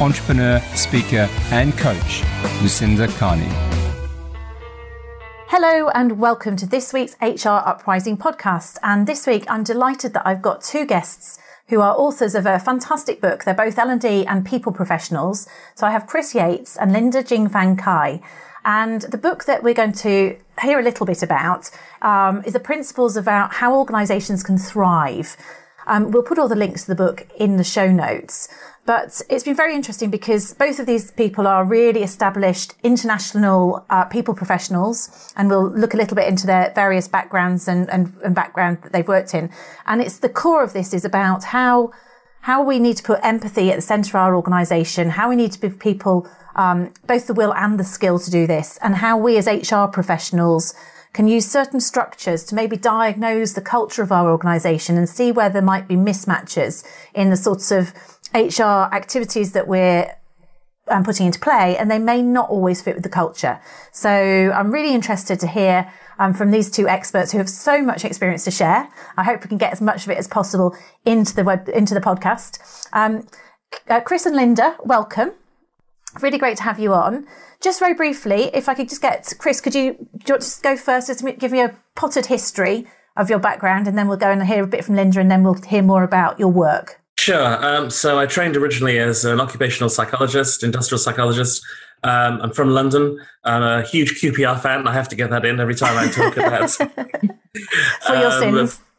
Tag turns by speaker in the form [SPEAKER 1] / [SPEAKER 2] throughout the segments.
[SPEAKER 1] entrepreneur, speaker, and coach, Lucinda Carney.
[SPEAKER 2] Hello and welcome to this week's HR Uprising podcast. And this week I'm delighted that I've got two guests who are authors of a fantastic book. They're both L&D and people professionals. So I have Chris Yates and Linda Jingfang Cai. And the book that we're going to hear a little bit about um, is the principles about how organizations can thrive. Um, we'll put all the links to the book in the show notes. But it's been very interesting because both of these people are really established international uh, people professionals, and we'll look a little bit into their various backgrounds and, and, and background that they've worked in. And it's the core of this is about how how we need to put empathy at the centre of our organisation, how we need to give people um, both the will and the skill to do this, and how we as HR professionals can use certain structures to maybe diagnose the culture of our organisation and see where there might be mismatches in the sorts of HR activities that we're um, putting into play, and they may not always fit with the culture. So I'm really interested to hear um, from these two experts who have so much experience to share. I hope we can get as much of it as possible into the web into the podcast. Um, uh, Chris and Linda, welcome. Really great to have you on. Just very briefly, if I could just get Chris, could you, do you just go first? Just give me a potted history of your background, and then we'll go and hear a bit from Linda, and then we'll hear more about your work.
[SPEAKER 3] Sure. Um, so I trained originally as an occupational psychologist, industrial psychologist. Um, I'm from London. I'm a huge QPR fan. I have to get that in every time I talk about
[SPEAKER 2] for your um, sins.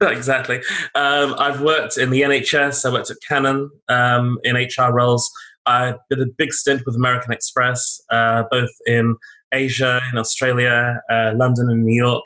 [SPEAKER 3] Exactly. Um, I've worked in the NHS. I worked at Canon um, in HR roles. I did a big stint with American Express, uh, both in Asia, in Australia, uh, London, and New York.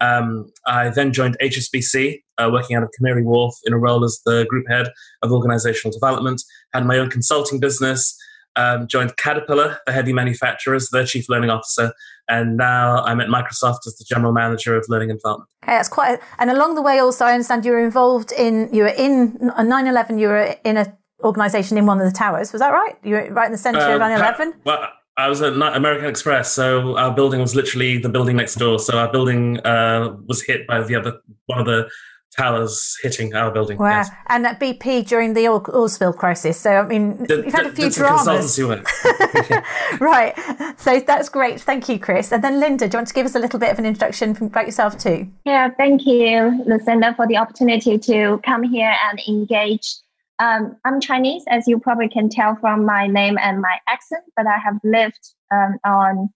[SPEAKER 3] Um, I then joined HSBC, uh, working out of Canary Wharf in a role as the group head of organizational development. Had my own consulting business. Um, joined Caterpillar, the heavy manufacturers, their chief learning officer, and now I'm at Microsoft as the general manager of learning and development.
[SPEAKER 2] Okay, that's quite. A, and along the way, also, I understand you were involved in. You were in a 9/11. You were in a organisation in one of the towers. Was that right? You were right in the centre uh, of 9/11.
[SPEAKER 3] Well, I was at American Express, so our building was literally the building next door. So our building uh, was hit by the other one of the towers hitting our building.
[SPEAKER 2] Wow! Yes. And at BP during the oil, oil spill crisis. So I mean, the, you've had a few dramas. right. So that's great. Thank you, Chris. And then Linda, do you want to give us a little bit of an introduction about yourself too?
[SPEAKER 4] Yeah. Thank you, Lucinda, for the opportunity to come here and engage um, I'm Chinese, as you probably can tell from my name and my accent, but I have lived um, on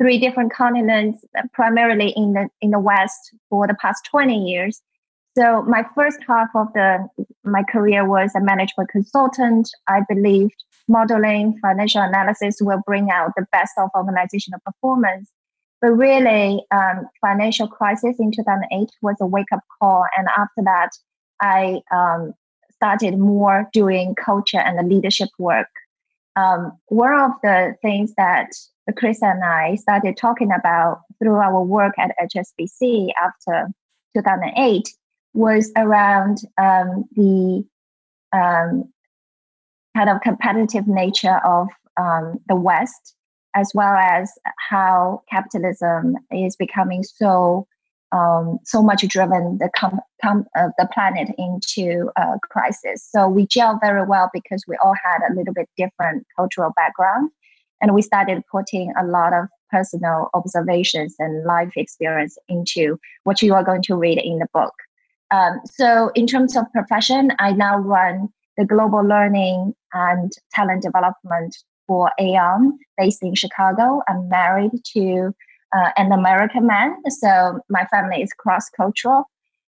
[SPEAKER 4] three different continents, primarily in the in the West, for the past 20 years. So my first half of the my career was a management consultant. I believed modeling, financial analysis will bring out the best of organizational performance. But really, um, financial crisis in 2008 was a wake up call, and after that, I um, started more doing culture and leadership work. Um, one of the things that Chris and I started talking about through our work at HSBC after 2008 was around um, the um, kind of competitive nature of um, the West, as well as how capitalism is becoming so um, so much driven the com- com- uh, the planet into a crisis. So we gel very well because we all had a little bit different cultural background, and we started putting a lot of personal observations and life experience into what you are going to read in the book. Um, so in terms of profession, I now run the global learning and talent development for Aon based in Chicago. I'm married to uh, an American man. So my family is cross cultural.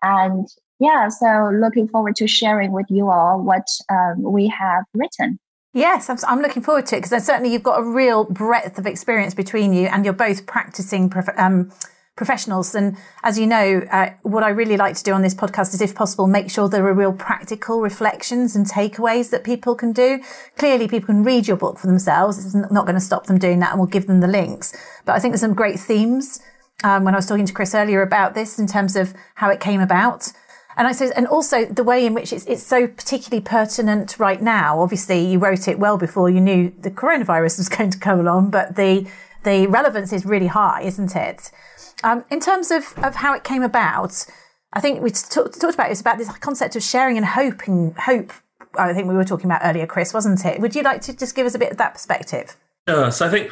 [SPEAKER 4] And yeah, so looking forward to sharing with you all what um, we have written.
[SPEAKER 2] Yes, I'm, I'm looking forward to it because certainly you've got a real breadth of experience between you and you're both practicing um, professionals. And as you know, uh, what I really like to do on this podcast is, if possible, make sure there are real practical reflections and takeaways that people can do. Clearly, people can read your book for themselves. It's not going to stop them doing that, and we'll give them the links. But I think there's some great themes. Um, when I was talking to Chris earlier about this in terms of how it came about. And I suppose, and also the way in which it's, it's so particularly pertinent right now. Obviously, you wrote it well before you knew the coronavirus was going to come along, but the the relevance is really high, isn't it? Um, in terms of, of how it came about, I think we t- talked about it, it's about this concept of sharing and hoping. Hope. I think we were talking about earlier, Chris, wasn't it? Would you like to just give us a bit of that perspective?
[SPEAKER 3] So I think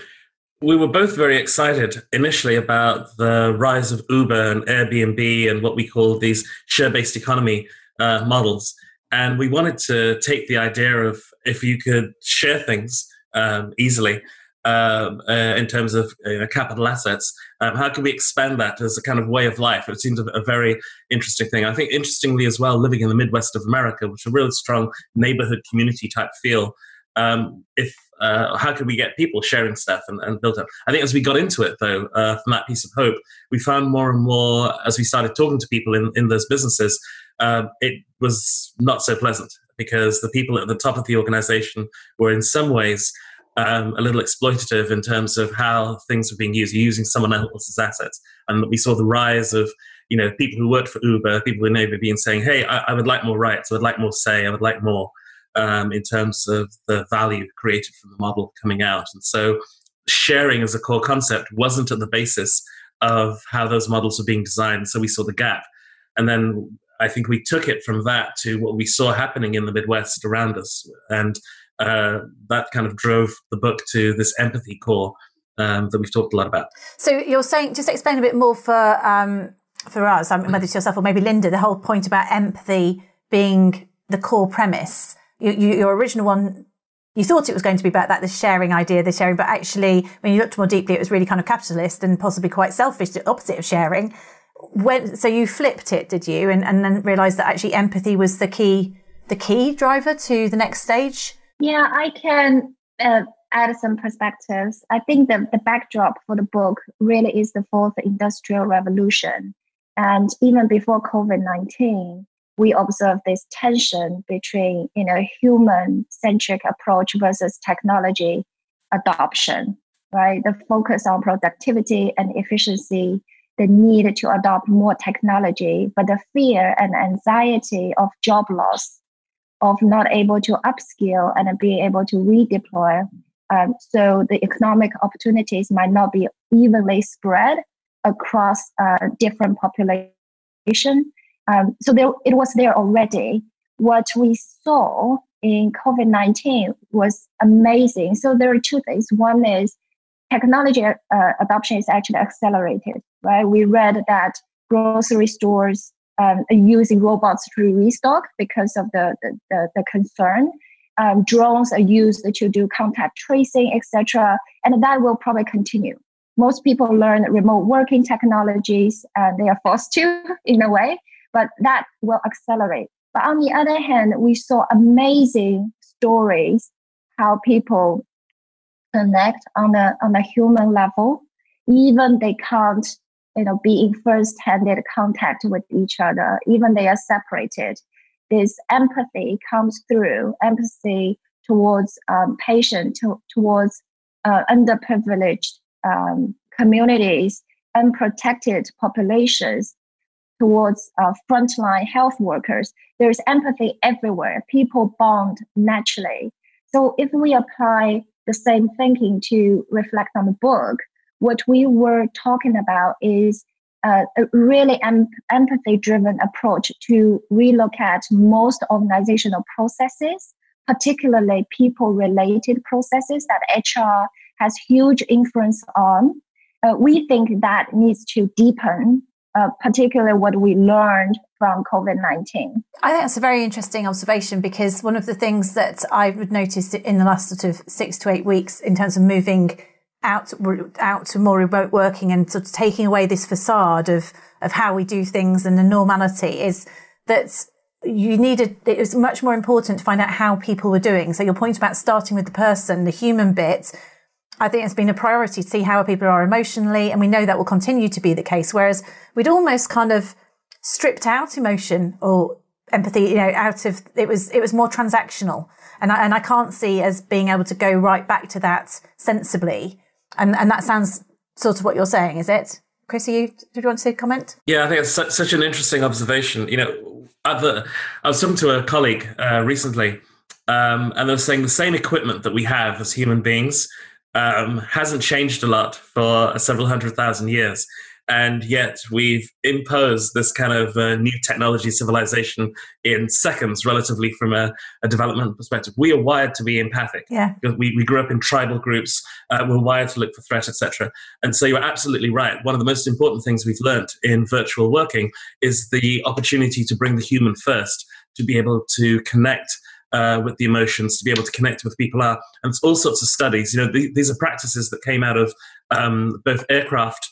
[SPEAKER 3] we were both very excited initially about the rise of Uber and Airbnb and what we call these share-based economy uh, models. And we wanted to take the idea of if you could share things um, easily um, uh, in terms of capital assets, um, how can we expand that as a kind of way of life? It seems a, a, very interesting thing. I think interestingly as well, living in the Midwest of America, which a really strong neighborhood community type feel. Um, if uh, how can we get people sharing stuff and, and, build up? I think as we got into it, though, uh, from that piece of hope, we found more and more as we started talking to people in, in those businesses, uh, it was not so pleasant because the people at the top of the organization were in some ways um, a little exploitative in terms of how things were being used, using someone else's assets. And we saw the rise of you know people who worked for Uber, people in being saying, "Hey, I, I would like more rights. I would like more say. I would like more." um, in terms of the value created from the model coming out. And so sharing as a core concept wasn't at the basis of how those models were being designed. So we saw the gap. And then I think we took it from that to what we saw happening in the Midwest around us. And uh, that kind of drove the book to this empathy core um, that we've talked a lot about.
[SPEAKER 2] So you're saying, just explain a bit more for um, for us, mean, whether it's yourself or maybe Linda, the whole point about empathy being the core premise you, you, your original one you thought it was going to be about that, the sharing idea, the sharing, but actually, when you looked more deeply, it was really kind of capitalist and possibly quite selfish, the opposite of sharing. When, so you flipped it, did you? And, and then realized that actually empathy was the key, the key driver to the next stage?
[SPEAKER 4] Yeah, I can uh, add some perspectives. I think the, the backdrop for the book really is the fourth industrial revolution. And even before COVID 19, we observe this tension between you know human centric approach versus technology adoption right the focus on productivity and efficiency the need to adopt more technology but the fear and anxiety of job loss of not able to upskill and be able to redeploy um, so the economic opportunities might not be evenly spread across uh, different population um, so there, it was there already. What we saw in COVID 19 was amazing. So there are two things. One is technology uh, adoption is actually accelerated, right? We read that grocery stores um, using robots to restock because of the, the, the, the concern. Um, drones are used to do contact tracing, etc., and that will probably continue. Most people learn remote working technologies, and they are forced to, in a way but that will accelerate. But on the other hand, we saw amazing stories how people connect on a on a human level, even they can't you know be in first-handed contact with each other, even they are separated. This empathy comes through empathy towards um, patient, to, towards uh, underprivileged um, communities, unprotected populations towards uh, frontline health workers, there's empathy everywhere. People bond naturally. So if we apply the same thinking to reflect on the book, what we were talking about is uh, a really em- empathy driven approach to relook at most organizational processes, particularly people related processes that HR has huge influence on. Uh, we think that needs to deepen uh, particularly what we learned from COVID 19.
[SPEAKER 2] I think that's a very interesting observation because one of the things that I've noticed in the last sort of six to eight weeks in terms of moving out out to more remote working and sort of taking away this facade of of how we do things and the normality is that you needed it was much more important to find out how people were doing. So your point about starting with the person the human bit I think it's been a priority to see how people are emotionally, and we know that will continue to be the case. Whereas we'd almost kind of stripped out emotion or empathy, you know, out of it was it was more transactional, and I, and I can't see as being able to go right back to that sensibly, and and that sounds sort of what you're saying, is it? Chris, you, did you want to comment?
[SPEAKER 3] Yeah, I think it's such, such an interesting observation. You know, the, I was talking to a colleague uh, recently, um, and they were saying the same equipment that we have as human beings um, hasn't changed a lot for several hundred thousand years and yet we've imposed this kind of uh, new technology civilization in seconds relatively from a, a, development perspective we are wired to be empathic
[SPEAKER 2] yeah
[SPEAKER 3] we, we grew up in tribal groups uh, we're wired to look for threat etc and so you're absolutely right one of the most important things we've learned in virtual working is the opportunity to bring the human first to be able to connect uh, with the emotions, to be able to connect with people are. And it's all sorts of studies. You know, th- these are practices that came out of um, both aircraft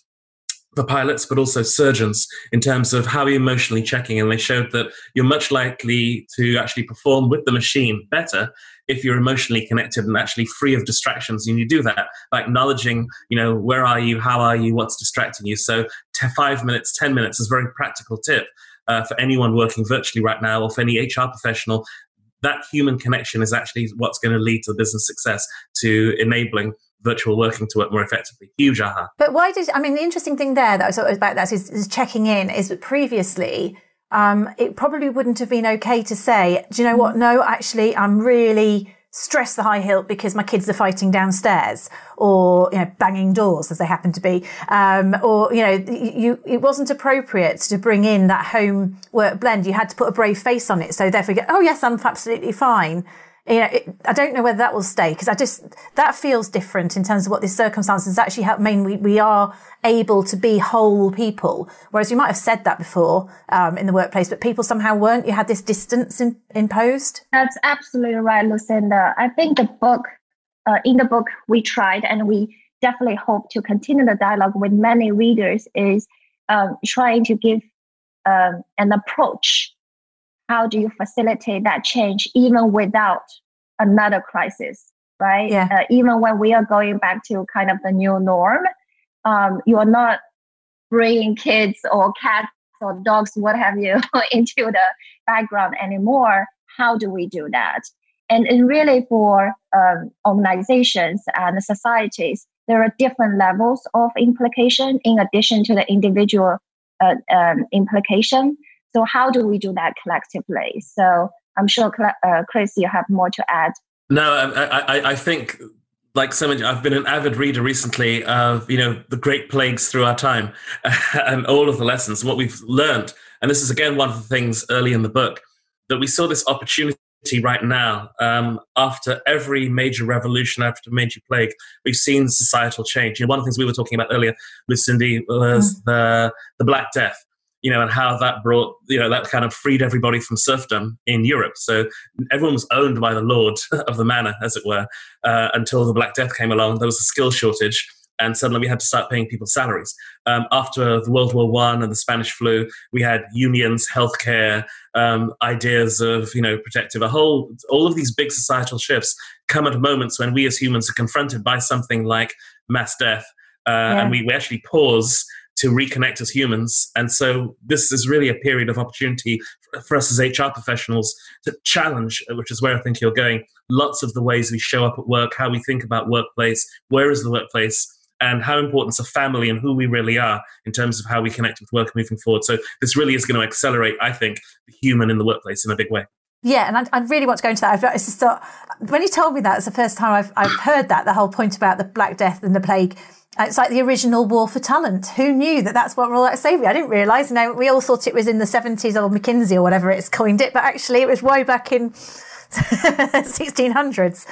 [SPEAKER 3] for pilots, but also surgeons in terms of how you're emotionally checking. And they showed that you're much likely to actually perform with the machine better if you're emotionally connected and actually free of distractions. And you do that by acknowledging, you know, where are you, how are you, what's distracting you. So t- five minutes, 10 minutes is a very practical tip. Uh, for anyone working virtually right now, or for any HR professional, that human connection is actually what's going to lead to business success, to enabling virtual working to work more effectively. Huge aha.
[SPEAKER 2] But why did I mean the interesting thing there that I thought about that is, is checking in is that previously um, it probably wouldn't have been okay to say, do you know what? No, actually, I'm really stressed the high hilt because my kids are fighting downstairs or you know banging doors as they happen to be um, or you know you it wasn't appropriate to bring in that home work blend you had to put a brave face on it so therefore you go oh yes i'm absolutely fine I don't know whether that will stay because I just that feels different in terms of what the circumstances actually help mean. We we are able to be whole people, whereas you might have said that before um, in the workplace, but people somehow weren't. You had this distance in, imposed.
[SPEAKER 4] That's absolutely right, Lucinda. I think the book, uh, in the book, we tried and we definitely hope to continue the dialogue with many readers is um, trying to give um, an approach how do you facilitate that change even without another crisis right?
[SPEAKER 2] Yeah.
[SPEAKER 4] Uh, even when we are going back to kind of the new norm um, you are not bringing kids or cats or dogs what have you into the background anymore. How do we do that? And, and really for um, organizations and societies there are different levels of implication in addition to the individual uh, um, implication so how do we do that collectively? So I'm sure, uh, Chris, you have more to add.
[SPEAKER 3] No, I, I, I think like so many, I've been an avid reader recently of you know the great plagues through our time and all of the lessons, what we've learned. And this is again one of the things early in the book that we saw this opportunity right now. Um, after every major revolution, after the major plague, we've seen societal change. You know, one of the things we were talking about earlier with Cindy was mm. the the Black Death you know, and how that brought, you know, that kind of freed everybody from serfdom in Europe. So everyone was owned by the lord of the manor, as it were, uh, until the Black Death came along. There was a skill shortage, and suddenly we had to start paying people salaries. Um, after the World War One and the Spanish flu, we had unions, healthcare, um, ideas of you know protective. A whole, all of these big societal shifts come at moments when we as humans are confronted by something like mass death, uh, yeah. and we, we actually pause to reconnect as humans. And so this is really a period of opportunity for us as HR professionals to challenge, uh, which is where I think you're going, lots of the ways we show up at work, how we think about workplace, where is the workplace, and how important is a family and who we really are in terms of how we connect with work moving forward. So this really is going to accelerate, I think, the human in the workplace in a big way.
[SPEAKER 2] Yeah, and I, I, really want to go into that. I've, it's just, thought when you told me that, it's the first time I've, I've heard that, the whole point about the Black Death and the plague Uh, it's like the original War for Talent. Who knew that that's what Royal Savoury? I didn't realise. Know, we all thought it was in the 70s or McKinsey or whatever it's coined it, but actually it was way back in 1600s.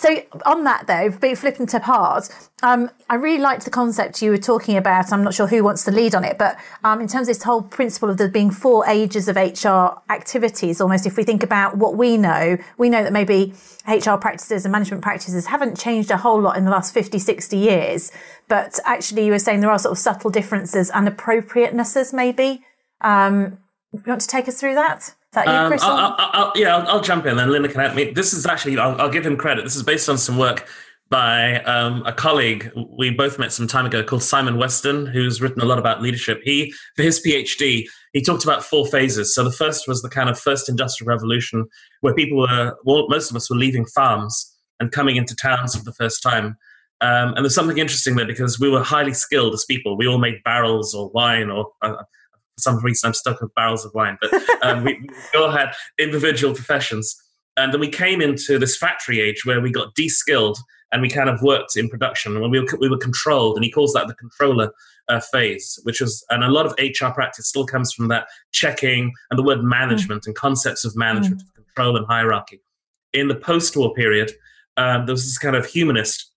[SPEAKER 2] So on that though, being flippant apart, um, I really liked the concept you were talking about. I'm not sure who wants to lead on it, but um, in terms of this whole principle of there being four ages of HR activities, almost if we think about what we know, we know that maybe HR practices and management practices haven't changed a whole lot in the last 50, 60 years. But actually, you were saying there are sort of subtle differences and appropriatenesses, maybe. Um, you want to take us through that? That you,
[SPEAKER 3] um, I'll, I'll, I'll, yeah, I'll, jump in and Linda can help me. This is actually, I'll, give him credit. This is based on some work by um, a colleague we both met some time ago called Simon Weston, who's written a lot about leadership. He, for his PhD, he talked about four phases. So the first was the kind of first industrial revolution where people were, well, most of us were leaving farms and coming into towns for the first time. Um, and there's something interesting there because we were highly skilled as people. We all made barrels or wine, or uh, for some reason I'm stuck with barrels of wine, but um, we, we all had individual professions. And then we came into this factory age where we got de-skilled and we kind of worked in production when we were, we were controlled and he calls that the controller uh, phase which was and a lot of hr practice still comes from that checking and the word management mm. and concepts of management mm. control and hierarchy in the post-war period um, there was this kind of humanist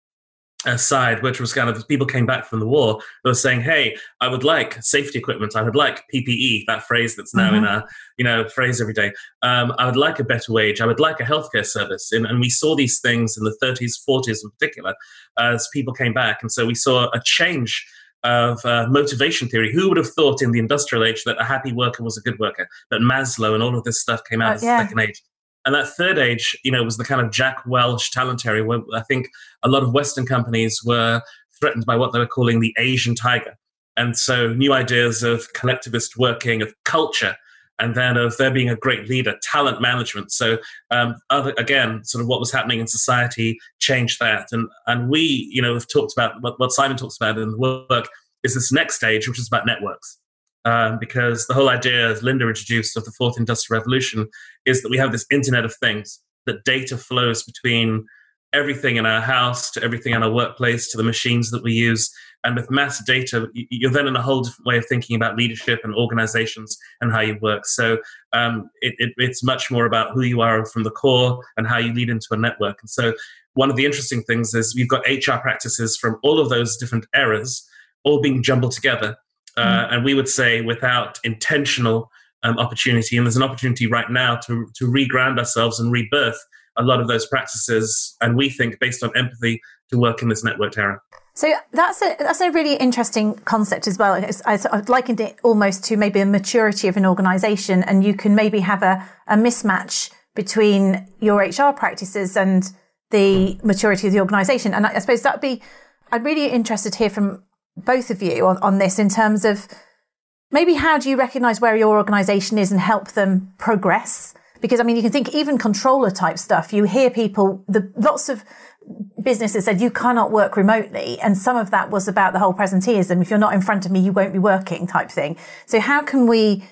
[SPEAKER 3] side, which was kind of people came back from the war, they were saying, "Hey, I would like safety equipment. I would like PPE, that phrase that's now mm-hmm. in a you know phrase every day. Um, I would like a better wage. I would like a healthcare service." And, and we saw these things in the 30s, 40s in particular, as people came back, and so we saw a change of uh, motivation theory. Who would have thought in the industrial age that a happy worker was a good worker? That Maslow and all of this stuff came out uh, as yeah. the second age. And that third age, you know, was the kind of Jack Welch talent area where I think a lot of Western companies were threatened by what they were calling the Asian tiger. And so new ideas of collectivist working, of culture, and then of there being a great leader, talent management. So um, other, again, sort of what was happening in society changed that. And and we, you know, have talked about what, what Simon talks about in the work is this next stage, which is about networks um, because the whole idea, as Linda introduced, of the fourth industrial revolution is that we have this Internet of Things, that data flows between everything in our house to everything in our workplace to the machines that we use. And with mass data, you're then in a whole different way of thinking about leadership and organizations and how you work. So um, it, it, it's much more about who you are from the core and how you lead into a network. And so one of the interesting things is we've got HR practices from all of those different eras all being jumbled together uh, mm. and we would say without intentional um, opportunity, and there's an opportunity right now to to reground ourselves and rebirth a lot of those practices, and we think based on empathy to work in this networked era.
[SPEAKER 2] So that's a that's a really interesting concept as well. I, I've likened it almost to maybe a maturity of an organisation, and you can maybe have a, a mismatch between your HR practices and the maturity of the organisation. And I, I suppose that'd be I'd really interested to hear from both of you on, on this in terms of maybe how do you recognize where your organization is and help them progress? Because I mean, you can think even controller type stuff. You hear people, the lots of businesses said you cannot work remotely. And some of that was about the whole presenteeism. If you're not in front of me, you won't be working type thing. So how can we,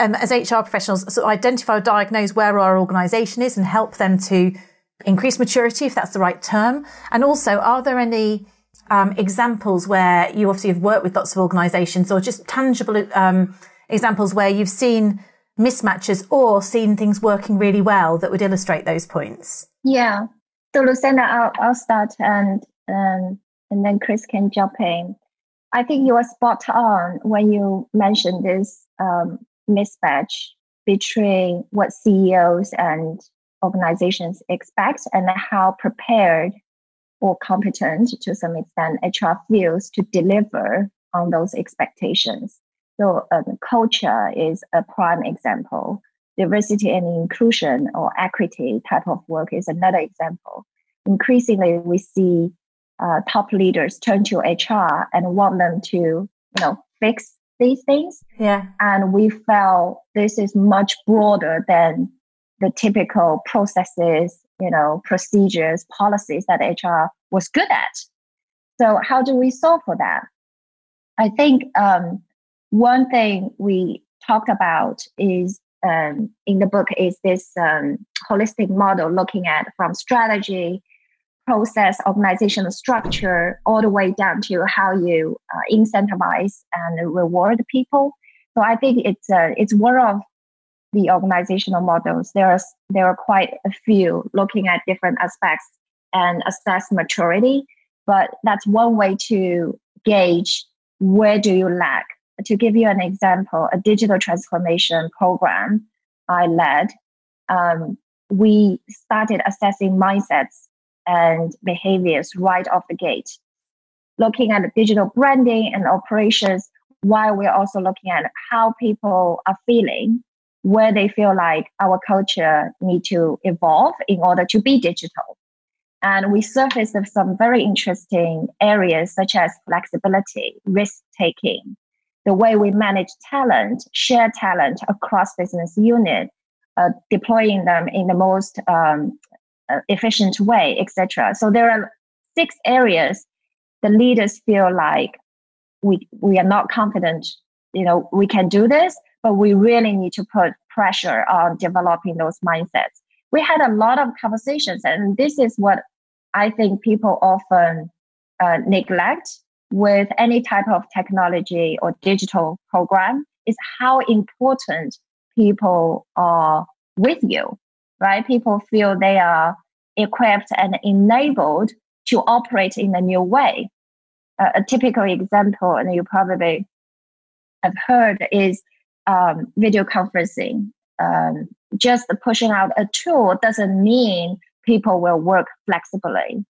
[SPEAKER 2] um, as HR professionals, sort of identify or diagnose where our organization is and help them to increase maturity, if that's the right term? And also, are there any um, examples where you obviously have worked with lots of organizations or just tangible um, examples where you've seen mismatches or seen things working really well that would illustrate those points?
[SPEAKER 4] Yeah. So, Lucinda, I'll, I'll start and, um, and then Chris can jump in. I think you were spot on when you mentioned this um, mismatch between what CEOs and organizations expect and how prepared or competent to some extent HR feels to deliver on those expectations. So um, culture is a prime example. Diversity and inclusion or equity type of work is another example. Increasingly, we see uh, top leaders turn to HR and want them to, you know, fix these things.
[SPEAKER 2] Yeah.
[SPEAKER 4] And we felt this is much broader than the typical processes you know, procedures, policies that HR was good at. So how do we solve for that? I think um, one thing we talked about is um, in the book is this um, holistic model looking at from strategy, process, organizational structure, all the way down to how you uh, incentivize and reward people. So I think it's uh, it's one of the organizational models, there are, there are quite a few looking at different aspects and assess maturity. But that's one way to gauge where do you lack. To give you an example, a digital transformation program I led, um, we started assessing mindsets and behaviors right off the gate, looking at digital branding and operations while we're also looking at how people are feeling where they feel like our culture need to evolve in order to be digital. And we surfaced some very interesting areas such as flexibility, risk taking, the way we manage talent, share talent across business unit, uh, deploying them in the most um, uh, efficient way, etc. So there are six areas the leaders feel like we we are not confident. You know, we can do this, but we really need to put pressure on developing those mindsets. We had a lot of conversations, and this is what I think people often uh, neglect with any type of technology or digital program is how important people are with you, right? People feel they are equipped and enabled to operate in a new way. Uh, a typical example, and you probably have heard, is um, video conferencing. Um, just pushing out a tool doesn't mean people will work flexibly.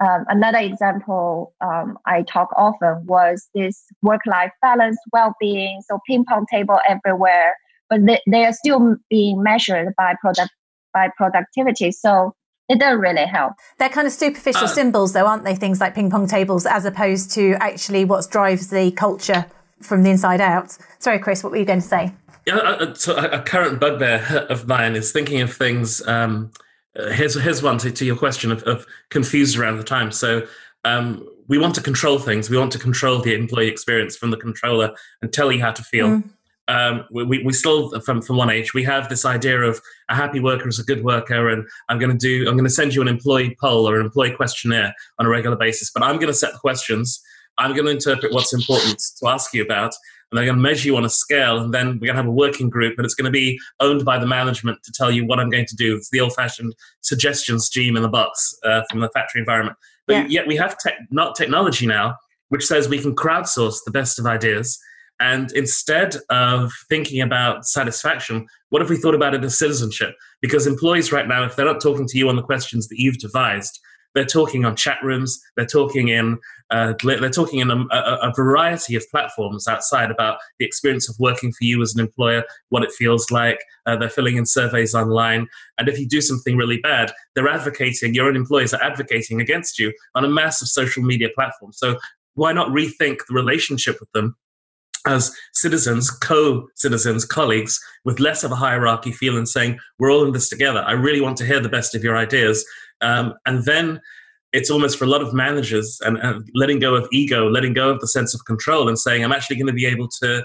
[SPEAKER 4] Um, another example um, I talk often was this work-life balance, well-being. So ping pong table everywhere, but they, they are still being measured by product by productivity. So it doesn't really help.
[SPEAKER 2] They're kind of superficial uh, symbols, though, aren't they? Things like ping pong tables, as opposed to actually what drives the culture from the inside out. Sorry, Chris, what were you going to say?
[SPEAKER 3] Yeah, so a, current bugbear of mine is thinking of things. Um, uh, here's here's one to, to your question of, of, confused around the time. So um, we want to control things. We want to control the employee experience from the controller and tell you how to feel. Mm. Um, we, we still from from one age we have this idea of a happy worker is a good worker, and I'm going to do I'm going to send you an employee poll or an employee questionnaire on a regular basis. But I'm going to set the questions. I'm going to interpret what's important to ask you about, and I'm going to measure you on a scale, and then we're going to have a working group, and it's going to be owned by the management to tell you what I'm going to do. It's the old-fashioned suggestion scheme in the box uh, from the factory environment. But yeah. yet we have not technology now, which says we can crowdsource the best of ideas. And instead of thinking about satisfaction, what if we thought about it as citizenship? Because employees right now, if they're not talking to you on the questions that you've devised, they're talking on chat rooms. They're talking in uh, they're talking in a, a, variety of platforms outside about the experience of working for you as an employer, what it feels like. Uh, they're filling in surveys online, and if you do something really bad, they're advocating. Your own employees are advocating against you on a massive social media platform. So why not rethink the relationship with them as citizens, co citizens, colleagues, with less of a hierarchy feel and saying, we're all in this together. I really want to hear the best of your ideas. Um, and then it's almost for a lot of managers and, and, letting go of ego, letting go of the sense of control, and saying, I'm actually going to be able to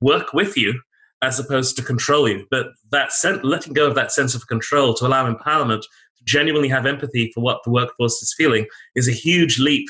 [SPEAKER 3] work with you as opposed to control you. But that sen- letting go of that sense of control to allow empowerment to genuinely have empathy for what the workforce is feeling is a huge leap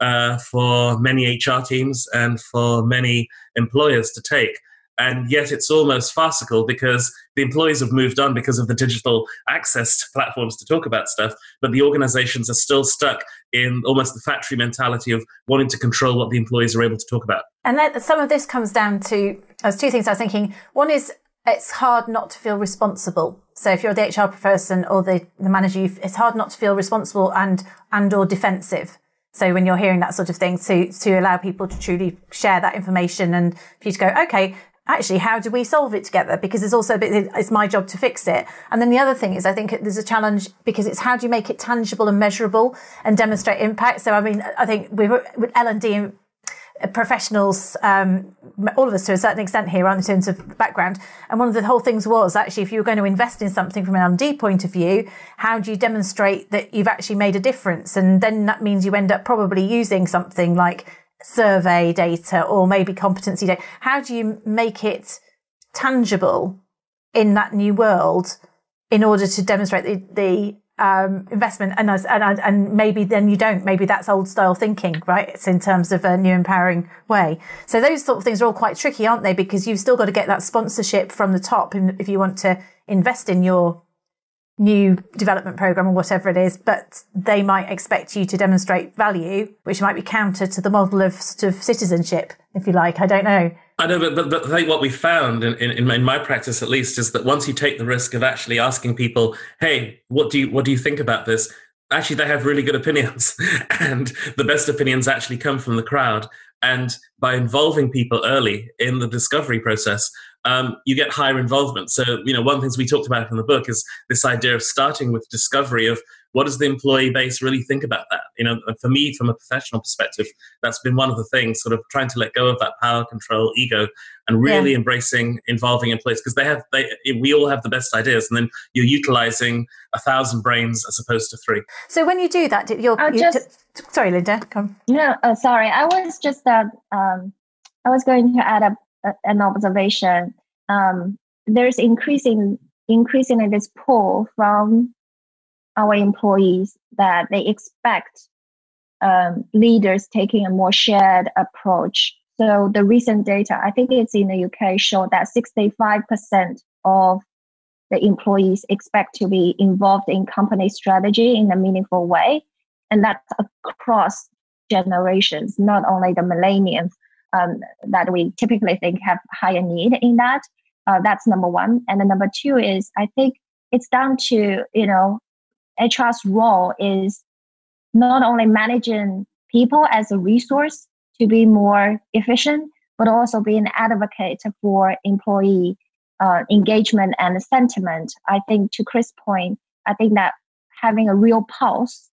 [SPEAKER 3] uh, for many HR teams and for many employers to take. And yet it's almost farcical because the employees have moved on because of the digital access to platforms to talk about stuff but the organizations are still stuck in almost the factory mentality of wanting to control what the employees are able to talk about.
[SPEAKER 2] And that, some of this comes down to there's two things i was thinking. One is it's hard not to feel responsible. So if you're the hr person or the, the manager it's hard not to feel responsible and and or defensive so when you're hearing that sort of thing, to to allow people to truly share that information and for you to go, okay, actually, how do we solve it together? Because it's also a bit, it's my job to fix it. And then the other thing is, I think there's a challenge because it's how do you make it tangible and measurable and demonstrate impact? So, I mean, I think with, with L&D professionals, um, all of us to a certain extent here aren't in terms of background. And one of the whole things was actually, if you were going to invest in something from an L&D point of view, how do you demonstrate that you've actually made a difference? And then that means you end up probably using something like survey data or maybe competency data? How do you make it tangible in that new world in order to demonstrate the, the um, investment and, and and maybe then you don't maybe that's old style thinking right it's in terms of a new empowering way so those sort of things are all quite tricky aren't they because you've still got to get that sponsorship from the top if you want to invest in your new development program or whatever it is, but they might expect you to demonstrate value, which might be counter to the model of sort of citizenship, if you like. I don't know.
[SPEAKER 3] I know, but, but, but I think what we found in, in, in my practice, at least, is that once you take the risk of actually asking people, "Hey, what do you what do you think about this?" Actually, they have really good opinions, and the best opinions actually come from the crowd. And by involving people early in the discovery process, um, you get higher involvement. So, you know, one of the things we talked about in the book is this idea of starting with discovery of what does the employee base really think about that? You know, for me, from a professional perspective, that's been one of the things, sort of trying to let go of that power, control, ego, and really yeah. embracing involving employees because they have they we all have the best ideas, and then you're utilizing a thousand brains as opposed to three.
[SPEAKER 2] So when you do that, you're, you just, t- sorry, Linda, come.
[SPEAKER 4] No, uh, sorry, I was just uh, um, I was going to add a, a, an observation. Um, there's increasing increasingly this pull from our employees that they expect um, leaders taking a more shared approach. So the recent data, I think it's in the UK, showed that 65% of the employees expect to be involved in company strategy in a meaningful way. And that's across generations, not only the millennials um, that we typically think have higher need in that. Uh, that's number one. And the number two is I think it's down to, you know, HR's role is not only managing people as a resource to be more efficient, but also be an advocate for employee uh, engagement and sentiment. I think to Chris' point, I think that having a real pulse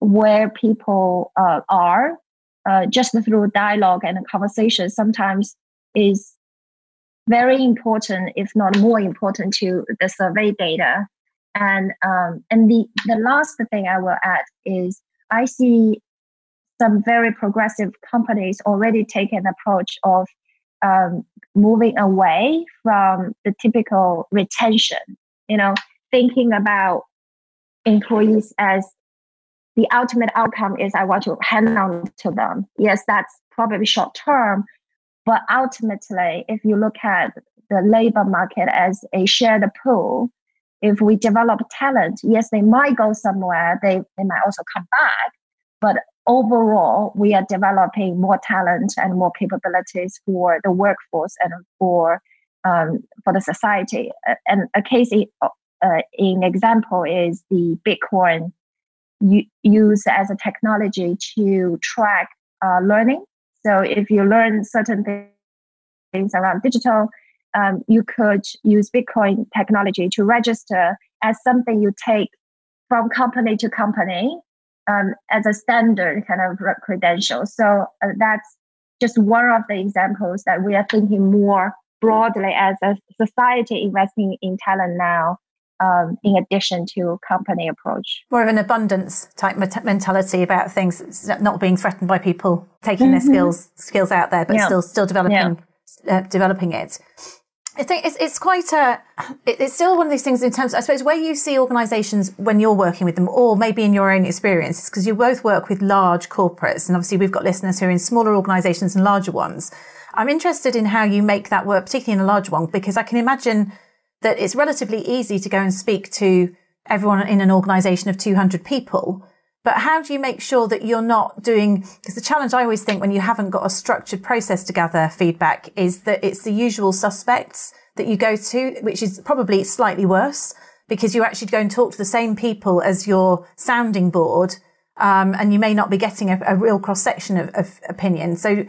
[SPEAKER 4] where people uh, are uh, just through dialogue and conversation sometimes is very important, if not more important, to the survey data. And um, and the the last thing I will add is I see some very progressive companies already take an approach of um, moving away from the typical retention. You know, thinking about employees as the ultimate outcome is I want to hang on to them. Yes, that's probably short term, but ultimately, if you look at the labor market as a shared pool, if we develop talent, yes, they might go somewhere, they, they might also come back. But overall, we are developing more talent and more capabilities for the workforce and for um, for the society. And a case in, uh, in example is the Bitcoin used as a technology to track uh, learning so if you learn certain things around digital, um, you could use Bitcoin technology to register as something you take from company to company um, as a standard kind of credential. So uh, that's just one of the examples that we are thinking more broadly as a society investing in talent now um, in addition to company approach.
[SPEAKER 2] More of an abundance type mentality about things, not being threatened by people taking mm-hmm. their skills skills out there, but yeah. still still developing yeah. uh, developing it. I think it's, it's quite a, it's still one of these things in terms, I suppose, where you see organisations when you're working with them, or maybe in your own experience, because you both work with large corporates, and obviously we've got listeners who are in smaller organisations and larger ones. I'm interested in how you make that work, particularly in a large one, because I can imagine that it's relatively easy to go and speak to everyone in an organization of 200 people. But how do you make sure that you're not doing, because the challenge I always think when you haven't got a structured process to gather feedback is that it's the usual suspects that you go to, which is probably slightly worse because you actually go and talk to the same people as your sounding board. Um, and you may not be getting a, a real cross section of, of opinion. So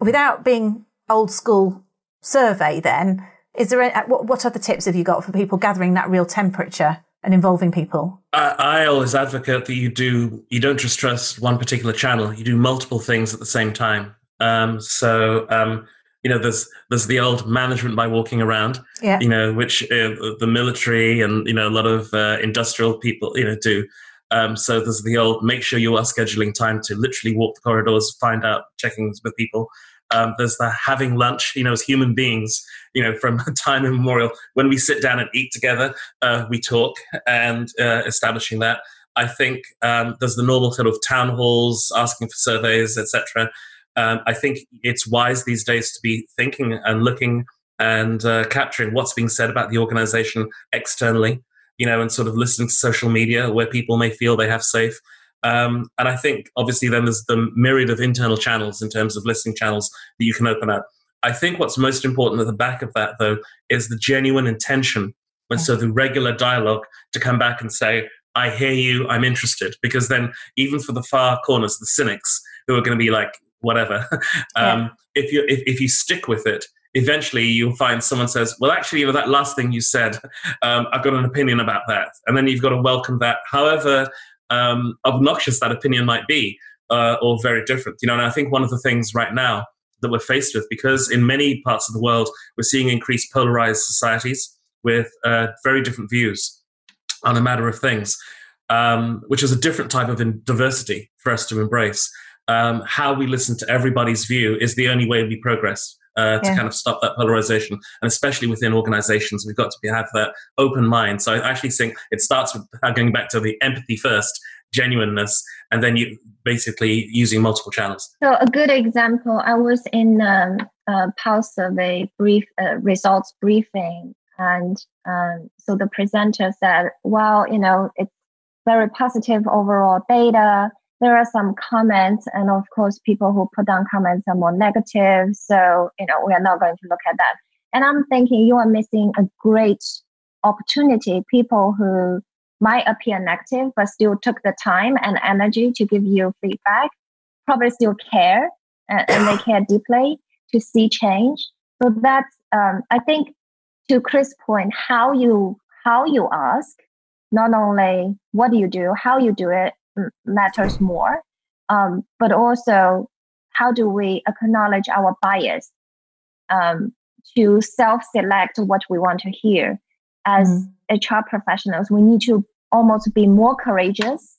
[SPEAKER 2] without being old school survey, then is there a, what, what other tips have you got for people gathering that real temperature and involving people?
[SPEAKER 3] I, I, always advocate that you do you don't just trust one particular channel. You do multiple things at the same time. Um, so um, you know, there's there's the old management by walking around. Yeah. You know, which uh, the military and you know a lot of uh, industrial people you know do. Um, so there's the old make sure you are scheduling time to literally walk the corridors, find out, checking with people. Um, there's the having lunch, you know, as human beings, you know, from time immemorial. When we sit down and eat together, uh, we talk and uh, establishing that. I think um, there's the normal sort of town halls, asking for surveys, etc. Um, I think it's wise these days to be thinking and looking and uh, capturing what's being said about the organization externally, you know, and sort of listening to social media where people may feel they have safe um, and I think obviously then there's the myriad of internal channels in terms of listening channels that you can open up. I think what's most important at the back of that though is the genuine intention and so the regular dialogue to come back and say, I hear you, I'm interested. Because then even for the far corners, the cynics who are going to be like, whatever, um, yeah. if you if, if you stick with it, eventually you'll find someone says, "Well, actually, you know, that last thing you said, um, I've got an opinion about that," and then you've got to welcome that, however um, obnoxious that opinion might be, uh, or very different. You know, and I think one of the things right now that we're faced with, because in many parts of the world we're seeing increased polarized societies with uh, very different views on a matter of things, um, which is a different type of diversity for us to embrace. Um, how we listen to everybody's view is the only way we progress. Uh, to yeah. kind of stop that polarization, and especially within organizations, we've got to be, have that open mind. So I actually think it starts with going back to the empathy first, genuineness, and then you basically using multiple channels.
[SPEAKER 4] So a good example, I was in um, a pulse survey brief uh, results briefing and um, so the presenter said, well, you know, it's very positive overall data. There are some comments, and of course, people who put down comments are more negative. So, you know, we are not going to look at that. And I'm thinking you are missing a great opportunity. People who might appear negative, but still took the time and energy to give you feedback, probably still care and, and they care deeply to see change. So that's, um, I think to Chris' point, how you how you ask, not only what do you do, how you do it matters more, um, but also how do we acknowledge our bias um, to self-select what we want to hear. As mm. HR professionals, we need to almost be more courageous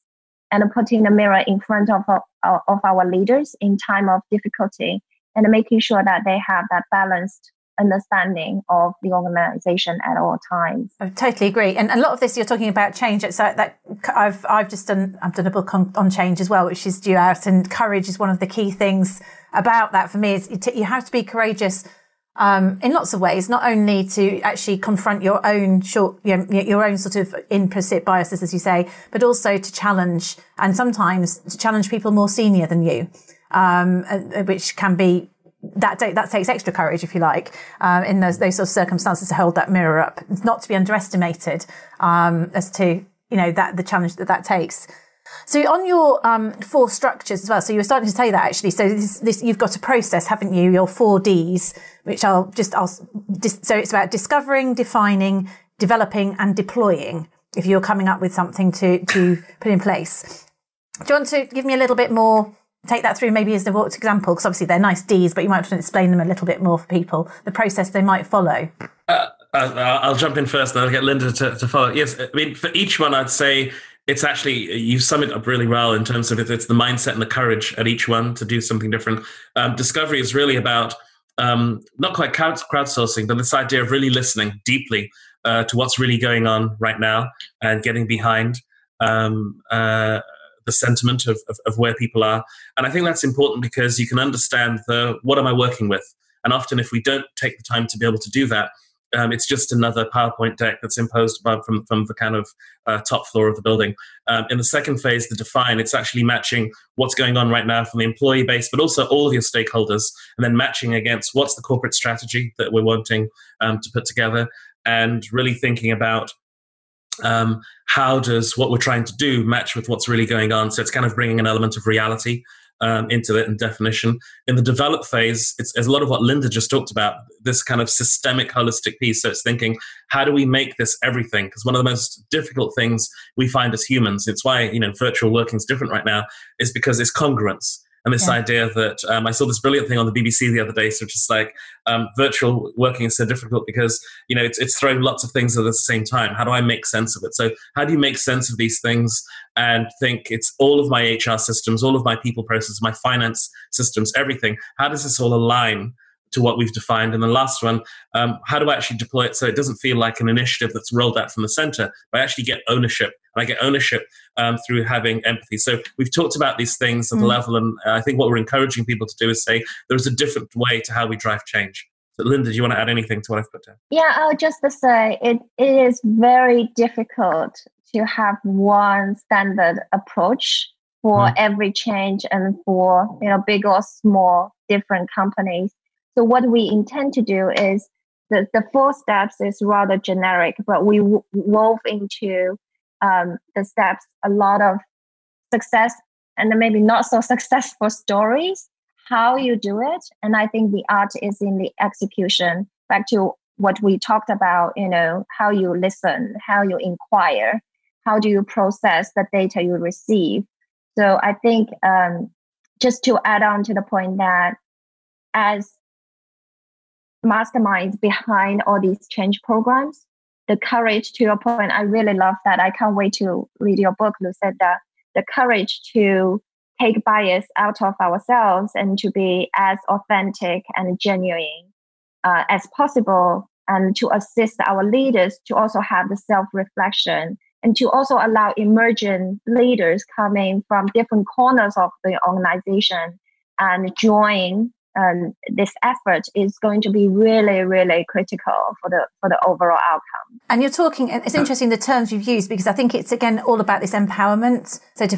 [SPEAKER 4] and putting the mirror in front of, of, of our leaders in time of difficulty and making sure that they have that balanced understanding of the organization at all times.
[SPEAKER 2] I totally agree. And a lot of this you're talking about change. So that I've I've just done I've done a book on, on change as well, which is due out. And courage is one of the key things about that for me. Is you have to be courageous. Um, in lots of ways, not only to actually confront your own short, you know, your own sort of implicit biases, as you say, but also to challenge and sometimes to challenge people more senior than you, um, which can be that that takes extra courage, if you like, um, in those, those sort of circumstances to hold that mirror up. It's not to be underestimated um, as to you know that the challenge that that takes. So on your um, four structures as well. So you were starting to say that actually. So this, this, you've got a process, haven't you? Your four Ds, which I'll just I'll so it's about discovering, defining, developing, and deploying. If you're coming up with something to to put in place, do you want to give me a little bit more take that through maybe as a walked example because obviously they're nice D's, but you might want to explain them a little bit more for people, the process they might follow. Uh,
[SPEAKER 3] uh, I'll jump in first, and I'll get Linda to, to follow. Yes, I mean for each one, I'd say it's actually you sum it up really well in terms of it, it's the mindset and the courage at each one to do something different. Um, discovery is really about um, not quite crowdsourcing, but this idea of really listening deeply uh, to what's really going on right now and getting behind. Um, uh, the sentiment of, of, of, where people are. And I think that's important because you can understand the what am I working with? And often, if we don't take the time to be able to do that, um, it's just another PowerPoint deck that's imposed above from, from the kind of uh, top floor of the building. Um, in the second phase, the define, it's actually matching what's going on right now from the employee base, but also all of your stakeholders, and then matching against what's the corporate strategy that we're wanting um, to put together, and really thinking about um, how does what we're trying to do match with what's really going on? So it's kind of bringing an element of reality um, into it and definition. In the develop phase, it's, it's, a lot of what Linda just talked about, this kind of systemic, holistic piece. So it's thinking, how do we make this everything? Because one of the most difficult things we find as humans, it's why, you know, virtual working is different right now, is because it's congruence and this yeah. idea that um, I saw this brilliant thing on the BBC the other day. So just like um, virtual working is so difficult because you know it's, it's throwing lots of things at the same time. How do I make sense of it? So how do you make sense of these things and think it's all of my HR systems, all of my people processes, my finance systems, everything? How does this all align? to what we've defined. And the last one, um, how do I actually deploy it so it doesn't feel like an initiative that's rolled out from the center, but I actually get ownership. And I get ownership um, through having empathy. So we've talked about these things at mm. the level, and I think what we're encouraging people to do is say there's a different way to how we drive change. So Linda, do you want to add anything to what I've put down?
[SPEAKER 4] Yeah, I'll just say it, it is very difficult to have one standard approach for mm. every change and for you know big or small different companies so what we intend to do is the, the four steps is rather generic, but we wove into um, the steps a lot of success and maybe not so successful stories. how you do it. And I think the art is in the execution. Back to what we talked about, you know, how you listen, how you inquire, how do you process the data you receive. So I think um, just to add on to the point that as masterminds behind all these change programs, the courage to your point, I really love that. I can't wait to read your book, Lucinda. The courage to take bias out of ourselves and to be as authentic and genuine uh, as possible and to assist our leaders to also have the self-reflection and to also allow emerging leaders coming from different corners of the organization and join um, this effort is going to be really, really critical for the for the overall outcome.
[SPEAKER 2] And you're talking. It's interesting the terms you've used because I think it's again all about this empowerment. So to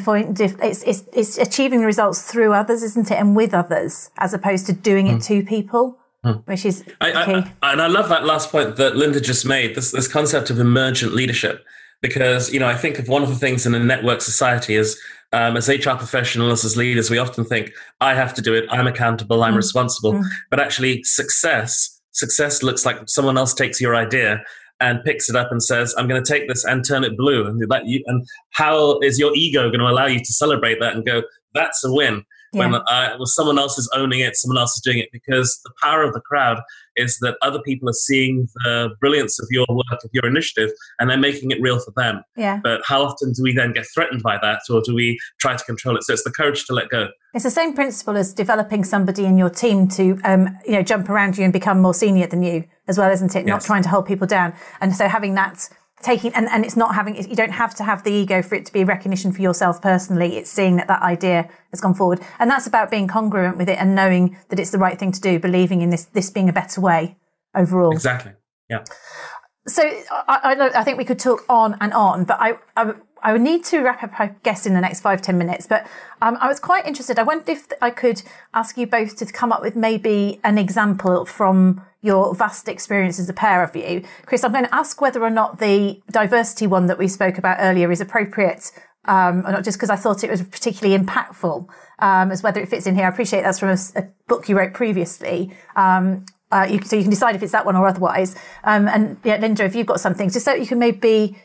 [SPEAKER 2] it's, it's it's achieving results through others, isn't it, and with others, as opposed to doing it mm. to people. Mm. Which is
[SPEAKER 3] I, I, and I love that last point that Linda just made. This this concept of emergent leadership, because you know I think of one of the things in a network society is um, as HR professionals, as leaders, we often think, I have to do it, I'm accountable, I'm mm. responsible. Mm. But actually, success, success looks like someone else takes your idea and picks it up and says, I'm going to take this and turn it blue. And, that you, and how is your ego going to allow you to celebrate that and go, that's a win? Yeah. When, uh, when someone else is owning it, someone else is doing it, because the power of the crowd is that other people are seeing the brilliance of your work, of your initiative, and they're making it real for them.
[SPEAKER 2] Yeah.
[SPEAKER 3] But how often do we then get threatened by that, or do we try to control it? So it's the courage to let go.
[SPEAKER 2] It's the same principle as developing somebody in your team to, um, you know, jump around you and become more senior than you as well, isn't it? Yes. Not trying to hold people down. And so having that taking and, and it's not having you don't have to have the ego for it to be recognition for yourself personally it's seeing that that idea has gone forward and that's about being congruent with it and knowing that it's the right thing to do believing in this this being a better way overall
[SPEAKER 3] exactly yeah
[SPEAKER 2] so I, I, I think we could talk on and on but I, I I would need to wrap up, I guess, in the next five ten minutes. But um, I was quite interested. I wondered if I could ask you both to come up with maybe an example from your vast experience as a pair of you. Chris, I'm going to ask whether or not the diversity one that we spoke about earlier is appropriate, um, or not just because I thought it was particularly impactful, um, as whether it fits in here. I appreciate that's from a, a book you wrote previously. Um, uh, you, so you can decide if it's that one or otherwise. Um, and yeah, Linda, if you've got something, just so you can maybe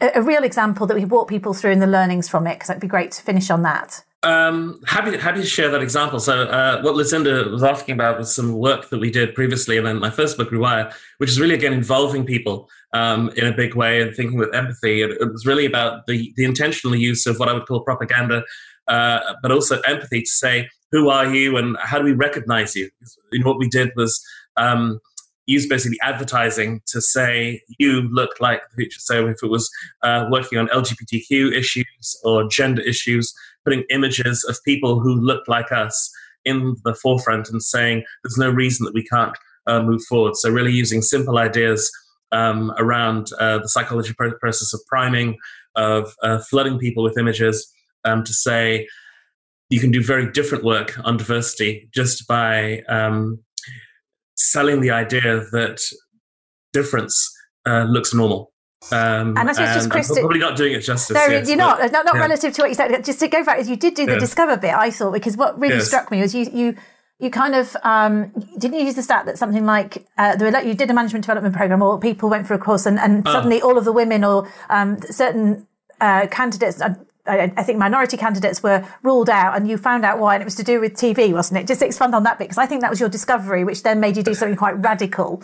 [SPEAKER 2] a, a real example that we walk people through and the learnings from it, because that'd be great to finish on that.
[SPEAKER 3] Um, happy happy to share that example. So uh, what Lucinda was asking about was some work that we did previously, and then my first book, Rewire, which is really again involving people um, in a big way and thinking with empathy. It, it, was really about the the intentional use of what I would call propaganda, uh, but also empathy to say who are you and how do we recognize you. Know, what we did was. Um, use basically advertising to say you look like the future. So if it was uh, working on LGBTQ issues or gender issues, putting images of people who look like us in the forefront and saying there's no reason that we can't uh, move forward. So really using simple ideas um, around uh, the psychology process of priming, of uh, flooding people with images um, to say you can do very different work on diversity just by um, selling the idea that difference uh, looks normal.
[SPEAKER 2] Um, and I suppose just Chris,
[SPEAKER 3] probably not doing it justice.
[SPEAKER 2] No, yes, you're but, not. Not, not yeah. relative to what you said. Just to go back, you did do the yeah. discover bit. I thought because what really yes. struck me was you you you kind of um, didn't you use the stat that something like uh, were, you did a management development program or people went for a course and, and oh. suddenly all of the women or um, certain uh, candidates. Uh, I, I think minority candidates were ruled out, and you found out why, and it was to do with TV, wasn't it? Just expand on that bit because I think that was your discovery, which then made you do something quite radical.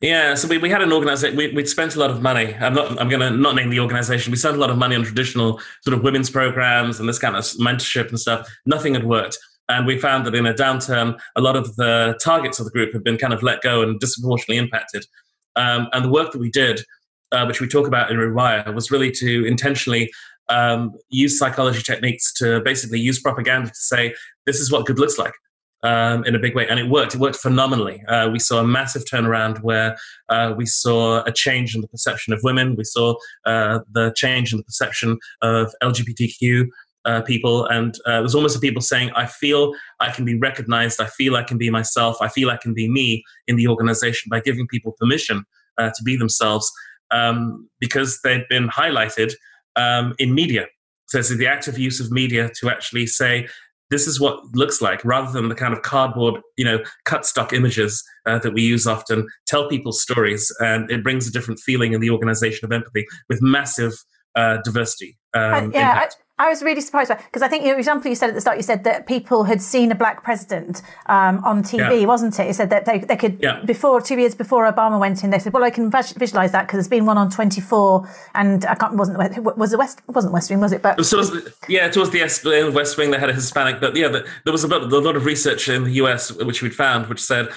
[SPEAKER 3] Yeah, so we, we had an organization. We, would spent a lot of money. I'm not. I'm going to not name the organization. We spent a lot of money on traditional sort of women's programs and this kind of mentorship and stuff. Nothing had worked, and we found that in a downturn, a lot of the targets of the group had been kind of let go and disproportionately impacted. Um, and the work that we did, uh, which we talk about in Rewire, was really to intentionally um, use psychology techniques to basically use propaganda to say this is what good looks like um, in a big way, and it worked. It worked phenomenally. Uh, we saw a massive turnaround where uh, we saw a change in the perception of women. We saw uh, the change in the perception of LGBTQ uh, people, and uh, it was almost people saying, "I feel I can be recognized. I feel I can be myself. I feel I can be me in the organization by giving people permission uh, to be themselves." Um, because they've been highlighted um, in media. So it's the active use of media to actually say this is what looks like rather than the kind of cardboard you know cut stock images uh, that we use often tell people stories and it brings a different feeling in the organization of empathy with massive uh, diversity um,
[SPEAKER 2] yeah I was really surprised because I think your example you said at the start, you said that people had seen a black president um, on TV, yeah. wasn't it? You said that they, they could, yeah. before two years before Obama went in, they said, well, I can visualize that because there's been one on 24 and I can't, wasn't, was the West, wasn't West Wing, was it? But
[SPEAKER 3] so was, yeah, towards the West Wing, they had a Hispanic, but yeah, there was a, a lot of research in the US, which we'd found, which said,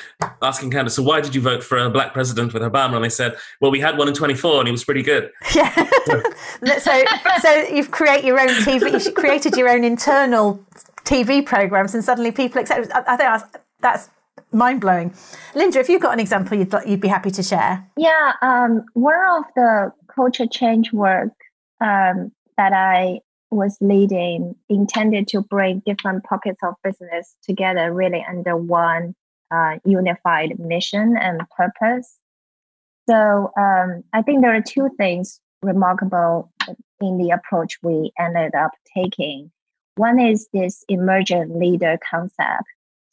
[SPEAKER 3] asking candidates, so why did you vote for a black president with Obama? And they said, well, we had one in 24 and he was pretty good.
[SPEAKER 2] Yeah. so, so you've create your own TV, you've created your own internal TV programs, and suddenly people accept. I, I think that's, that's mind blowing. Linda, if you've got an example you'd, you'd be happy to share.
[SPEAKER 4] Yeah, um, one of the culture change work um, that I was leading intended to bring different pockets of business together really under one uh, unified mission and purpose. So um, I think there are two things remarkable in the approach we ended up taking. One is this emergent leader concept.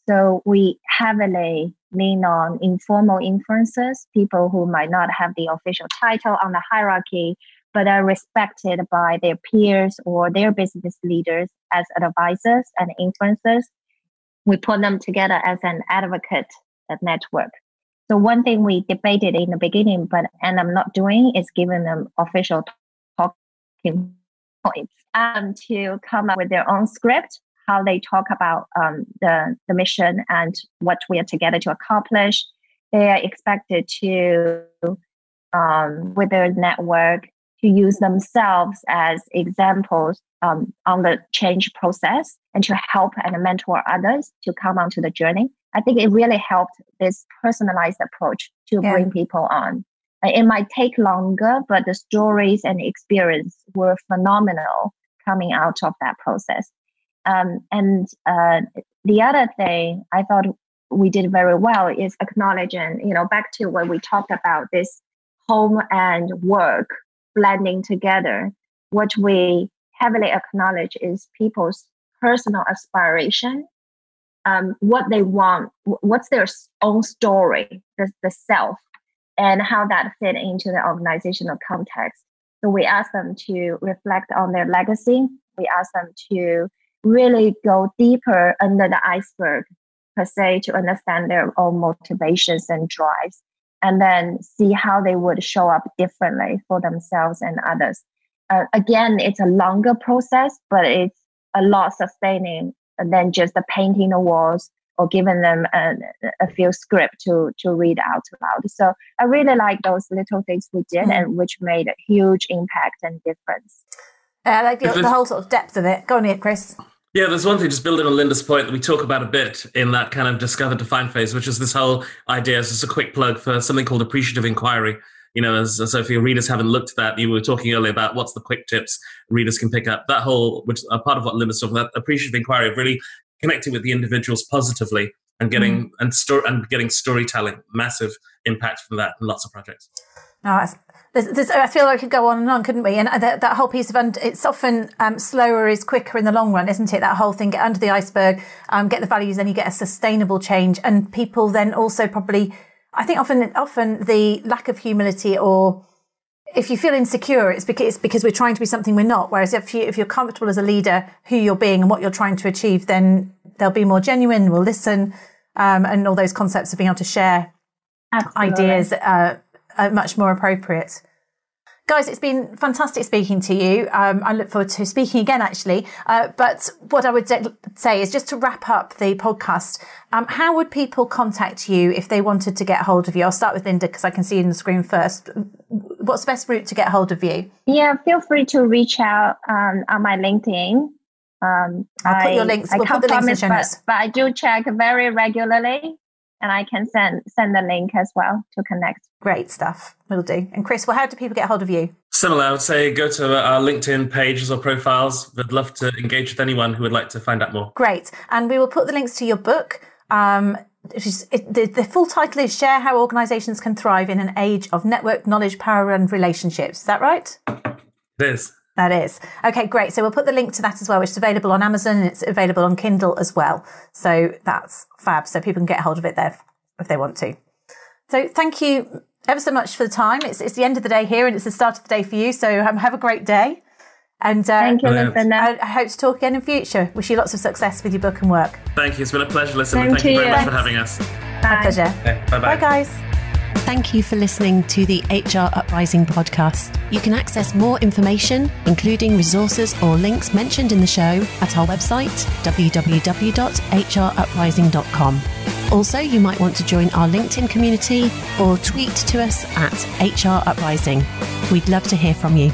[SPEAKER 4] So we heavily lean on informal influencers, people who might not have the official title on the hierarchy, but are respected by their peers or their business leaders as advisors and influencers. We put them together as an advocate network. So one thing we debated in the beginning, but and I'm not doing is giving them official talking points um, to come up with their own script, how they talk about um, the the mission and what we are together to accomplish. They are expected to, um, with their network, to use themselves as examples um, on the change process and to help and mentor others to come onto the journey. I think it really helped this personalized approach to yeah. bring people on. It might take longer, but the stories and experience were phenomenal coming out of that process. Um, and uh, the other thing I thought we did very well is acknowledging, you know, back to when we talked about this home and work blending together. What we heavily acknowledge is people's personal aspiration um, what they want, what's their own story, the, the self, and how that fit into the organizational context. So we ask them to reflect on their legacy. We ask them to really go deeper under the iceberg, per se, to understand their own motivations and drives, and then see how they would show up differently for themselves and others. Uh, again, it's a longer process, but it's a lot sustaining than just the painting the walls or giving them a, a few script to to read out loud. So I really like those little things we did, mm. and which made a huge impact and difference.
[SPEAKER 2] Uh, I like the, the, whole sort of depth of it. Go on, here, Chris.
[SPEAKER 3] Yeah, there's one thing, just building on Linda's point that we talk about a bit in that kind of discover define phase, which is this whole idea, as just a quick plug for something called appreciative inquiry, you know, as, so if your readers haven't looked at that, you were talking earlier about what's the quick tips readers can pick up. That whole, which are part of what Linda's talking about, appreciative inquiry of really connecting with the individuals positively and getting mm. and store and getting storytelling, massive impact from that and lots of projects.
[SPEAKER 2] No, there's, there's, I feel like we could go on and on, couldn't we? And that, that whole piece of und- it's often um, slower is quicker in the long run, isn't it? That whole thing, get under the iceberg, um, get the values, then you get a sustainable change, and people then also probably I think often, often the lack of humility or if you feel insecure, it's because, it's because we're trying to be something we're not. Whereas if you, if you're comfortable as a leader, who you're being and what you're trying to achieve, then they'll be more genuine, will listen, um, and all those concepts of being able to share Absolutely. ideas uh, are much more appropriate. Guys, it's been fantastic speaking to you. Um, I look forward to speaking again, actually. Uh, but what I would de- say is just to wrap up the podcast, um, how would people contact you if they wanted to get hold of you? I'll start with Linda because I can see you on the screen first. What's the best route to get hold of you?
[SPEAKER 4] Yeah, feel free to reach out um, on my LinkedIn. Um,
[SPEAKER 2] I'll put your links. I we'll put the links promise, in
[SPEAKER 4] but, but I do check very regularly and I can send send the link as well to connect.
[SPEAKER 2] Great stuff. We'll do. And Chris, well, how do people get hold of you?
[SPEAKER 3] Similar, I would say go to our LinkedIn pages or profiles. We'd love to engage with anyone who would like to find out more.
[SPEAKER 2] Great. And we will put the links to your book. Um, it, the, the full title is Share How Organizations Can Thrive in an Age of Network Knowledge, Power and Relationships. Is that right?
[SPEAKER 3] It is.
[SPEAKER 2] That is. Okay, great. So we'll put the link to that as well, which is available on Amazon and it's available on Kindle as well. So that's fab. So people can get hold of it there if they want to. So thank you ever so much for the time. It's, it's the end of the day here and it's the start of the day for you. So um, have a great day. And uh,
[SPEAKER 4] thank you, Lucinda.
[SPEAKER 2] I, I, hope to talk again in future. Wish you lots of success with your book and work.
[SPEAKER 3] Thank you. It's been a pleasure listening. Thank, thank you very much Thanks. for having us.
[SPEAKER 2] My pleasure.
[SPEAKER 3] Okay, bye bye.
[SPEAKER 2] Bye, guys.
[SPEAKER 5] Thank you for listening to the HR Uprising podcast. You can access more information, including resources or links mentioned in the show, at our website, www.hruprising.com. Also, you might want to join our LinkedIn community or tweet to us at HR Uprising. We'd love to hear from you.